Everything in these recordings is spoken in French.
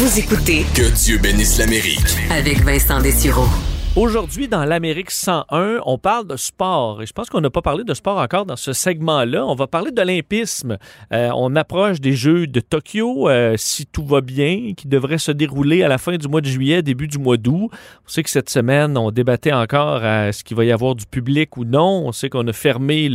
Vous écoutez Que Dieu bénisse l'Amérique. avec Vincent Dessureau. Aujourd'hui, dans l'Amérique 101, on parle de sport. Et je pense qu'on n'a pas parlé de sport encore dans ce segment-là. On va parler d'olympisme. Euh, on approche des Jeux de Tokyo, euh, si tout va bien, qui devraient se dérouler à la fin du mois de juillet, début du mois d'août. On sait que cette semaine, on débattait encore à ce qu'il va y avoir du public ou non. On sait qu'on a fermé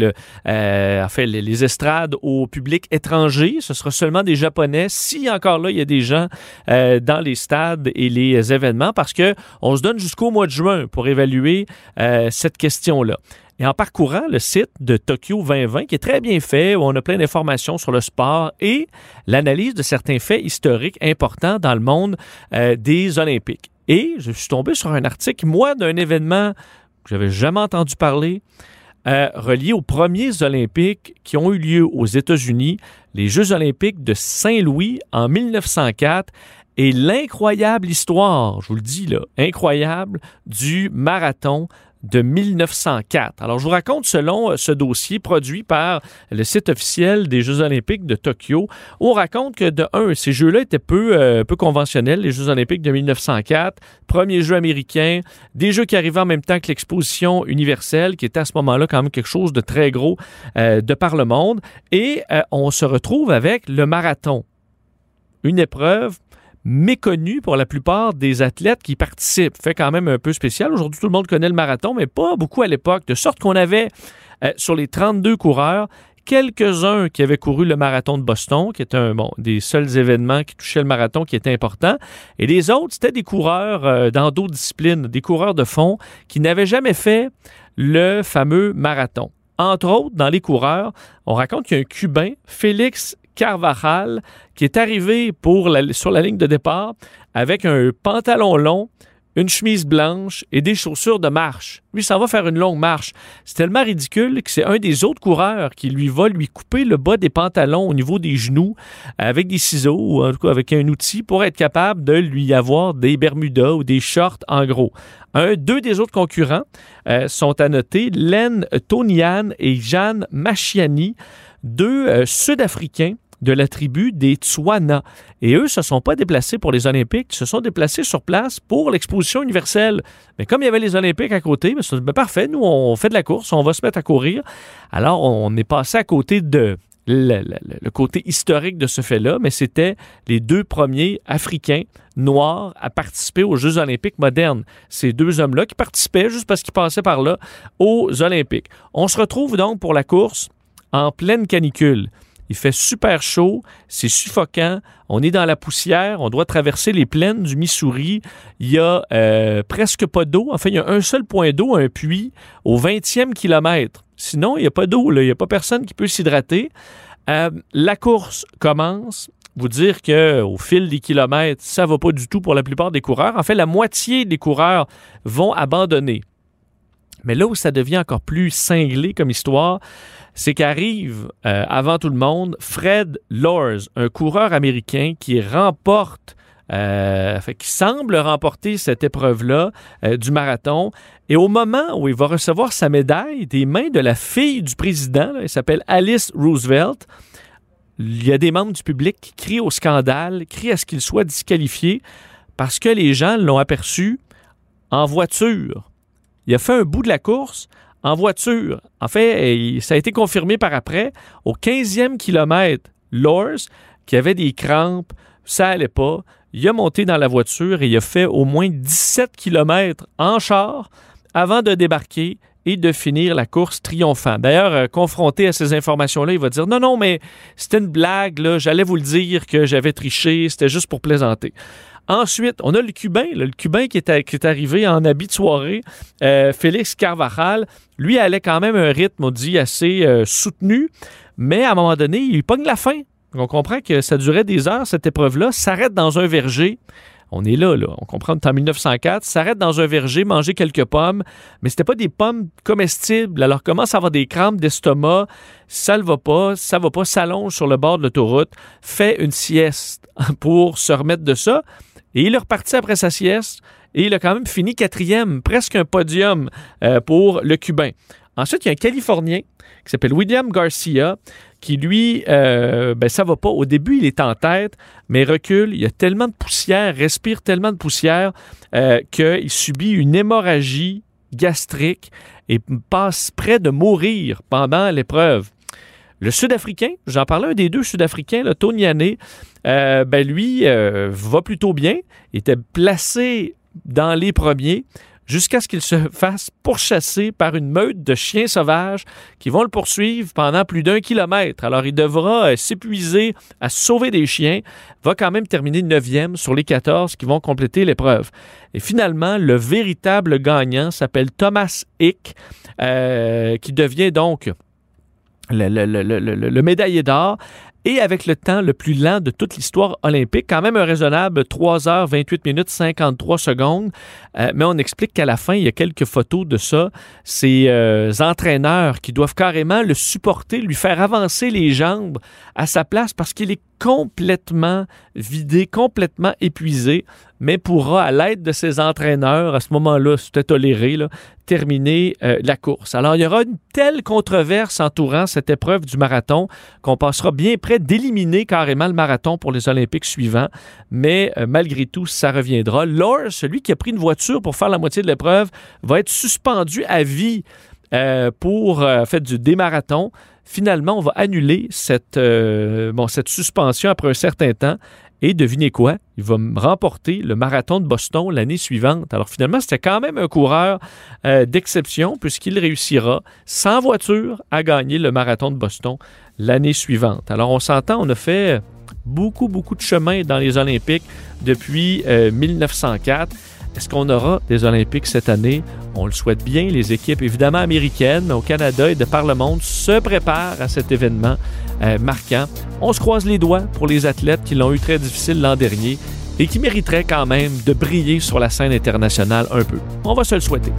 euh, enfin, les, estrades au public étranger. Ce sera seulement des Japonais. Si encore là, il y a des gens dans les stades et les événements, parce que on se donne jusqu'au mois de juin pour évaluer euh, cette question-là. Et en parcourant le site de Tokyo 2020, qui est très bien fait, où on a plein d'informations sur le sport et l'analyse de certains faits historiques importants dans le monde euh, des Olympiques. Et je suis tombé sur un article, moi, d'un événement que j'avais jamais entendu parler, euh, relié aux premiers Olympiques qui ont eu lieu aux États-Unis, les Jeux olympiques de Saint-Louis en 1904 et l'incroyable histoire, je vous le dis là, incroyable, du marathon de 1904. Alors, je vous raconte selon euh, ce dossier produit par le site officiel des Jeux olympiques de Tokyo. On raconte que, de un, ces Jeux-là étaient peu, euh, peu conventionnels, les Jeux olympiques de 1904, premier jeu américain, des Jeux qui arrivaient en même temps que l'exposition universelle, qui était à ce moment-là quand même quelque chose de très gros euh, de par le monde. Et on se retrouve avec le marathon. Une épreuve méconnu pour la plupart des athlètes qui participent. Fait quand même un peu spécial. Aujourd'hui, tout le monde connaît le marathon, mais pas beaucoup à l'époque. De sorte qu'on avait euh, sur les 32 coureurs, quelques-uns qui avaient couru le marathon de Boston, qui était un bon, des seuls événements qui touchaient le marathon qui était important. Et les autres, c'était des coureurs euh, dans d'autres disciplines, des coureurs de fond qui n'avaient jamais fait le fameux marathon. Entre autres, dans les coureurs, on raconte qu'il y a un Cubain, Félix Carvajal, qui est arrivé pour sur la ligne de départ avec un pantalon long, une chemise blanche et des chaussures de marche. Lui, ça va faire une longue marche. C'est tellement ridicule que c'est un des autres coureurs qui lui va lui couper le bas des pantalons au niveau des genoux avec des ciseaux ou en tout cas avec un outil pour être capable de lui avoir des bermudas ou des shorts en gros. Un, deux des autres concurrents euh, sont à noter, Len Tonian et Jeanne Machiani, deux euh, Sud-Africains de la tribu des Tswana. Et eux se sont pas déplacés pour les Olympiques, ils se sont déplacés sur place pour l'exposition universelle. Mais comme il y avait les Olympiques à côté, ben, c'est ben, parfait, nous on fait de la course, on va se mettre à courir. Alors on est passé à côté de le, le- le côté historique de ce fait-là, mais c'était les deux premiers Africains noirs à participer aux Jeux olympiques modernes. Ces deux hommes-là qui participaient juste parce qu'ils passaient par là aux Olympiques. On se retrouve donc pour la course en pleine canicule. Il fait super chaud, c'est suffocant, on est dans la poussière, on doit traverser les plaines du Missouri. Il y a euh, presque pas d'eau. Enfin, il y a un seul point d'eau, un puits, au 20e kilomètre. Sinon, il n'y a pas d'eau, il n'y a pas personne qui peut s'hydrater. Euh, la course commence. Vous dire que au fil des kilomètres, ça va pas du tout pour la plupart des coureurs. En fait, la moitié des coureurs vont abandonner. Mais là où ça devient encore plus cinglé comme histoire, c'est qu'arrive euh, avant tout le monde Fred Lors, un coureur américain qui remporte, euh, qui semble remporter cette épreuve-là euh, du marathon. Et au moment où il va recevoir sa médaille des mains de la fille du président, elle s'appelle Alice Roosevelt, il y a des membres du public qui crient au scandale, crient à ce qu'il soit disqualifié parce que les gens l'ont aperçu en voiture. Il a fait un bout de la course en voiture. En fait, il- ça a été confirmé par après. Au 15e kilomètre, Lors, qui avait des crampes, ça allait pas. Il a monté dans la voiture et il a fait au moins 17 kilomètres en char avant de débarquer et de finir la course triomphant. D'ailleurs, euh, confronté à ces informations-là, il va dire non, non, mais c'était une blague, j'allais vous le dire que j'avais triché, c'était juste pour plaisanter. Ensuite, on a le Cubain, le Cubain qui est, arrivé en habit de euh, Félix Carvajal. Lui allait quand même un rythme, on dit, assez euh, soutenu, mais à un moment donné, il pogne la fin. On comprend que ça durait des heures, cette épreuve-là, s'arrête dans un verger. On est là, là. On comprend en 1904, s'arrête dans un verger, manger quelques pommes, mais c'était pas des pommes comestibles. Alors commence à avoir des crampes d'estomac, ça ne va pas, ça va pas, s'allonge sur le bord de l'autoroute, fait une sieste pour se remettre de ça. Et il est reparti après sa sieste et il a quand même fini quatrième, presque un podium euh, pour le Cubain. Ensuite, il y a un Californien qui s'appelle William Garcia, qui lui, euh, ben ça va pas. Au début, il est en tête, mais recule. Il y a tellement de poussière, respire tellement de poussière euh, qu'il subit une hémorragie gastrique et passe près de mourir pendant l'épreuve. Le Sud-Africain, j'en parlais un des deux Sud-Africains, le Tony euh, ben lui euh, va plutôt bien. Il était placé dans les premiers jusqu'à ce qu'il se fasse pourchasser par une meute de chiens sauvages qui vont le poursuivre pendant plus d'un kilomètre. Alors, il devra euh, s'épuiser à sauver des chiens, va quand même terminer neuvième sur les 14 qui vont compléter l'épreuve. Et finalement, le véritable gagnant s'appelle Thomas Hick, qui devient donc le, le, médaillé d'or et avec le temps le plus lent de toute l'histoire olympique. Quand même un raisonnable 3 heures 28 minutes 53 secondes. Euh, mais on explique qu'à la fin, il y a quelques photos de ça. Ces euh, entraîneurs qui doivent carrément le supporter, lui faire avancer les jambes à sa place parce qu'il est complètement vidé, complètement épuisé, mais pourra, à l'aide de ses entraîneurs, à ce moment-là, c'était toléré, terminer euh, la course. Alors, il y aura une telle controverse entourant cette épreuve du marathon qu'on passera bien près d'éliminer carrément le marathon pour les Olympiques suivants, mais euh, malgré tout, ça reviendra. Lors, celui qui a pris une voiture pour faire la moitié de l'épreuve, va être suspendu à vie euh, pour faire du démarathon finalement, on va annuler cette, bon, cette suspension après un certain temps et devinez quoi? Il va remporter le marathon de Boston l'année suivante. Alors finalement, c'était quand même un coureur euh, d'exception puisqu'il réussira sans voiture à gagner le marathon de Boston l'année suivante. Alors on s'entend, on a fait beaucoup, beaucoup de chemin dans les Olympiques depuis 1904. Est-ce qu'on aura des Olympiques cette année? On le souhaite bien. Les équipes, évidemment américaines, au Canada et de par le monde, se préparent à cet événement euh, marquant. On se croise les doigts pour les athlètes qui l'ont eu très difficile l'an dernier et qui mériteraient quand même de briller sur la scène internationale un peu. On va se le souhaiter.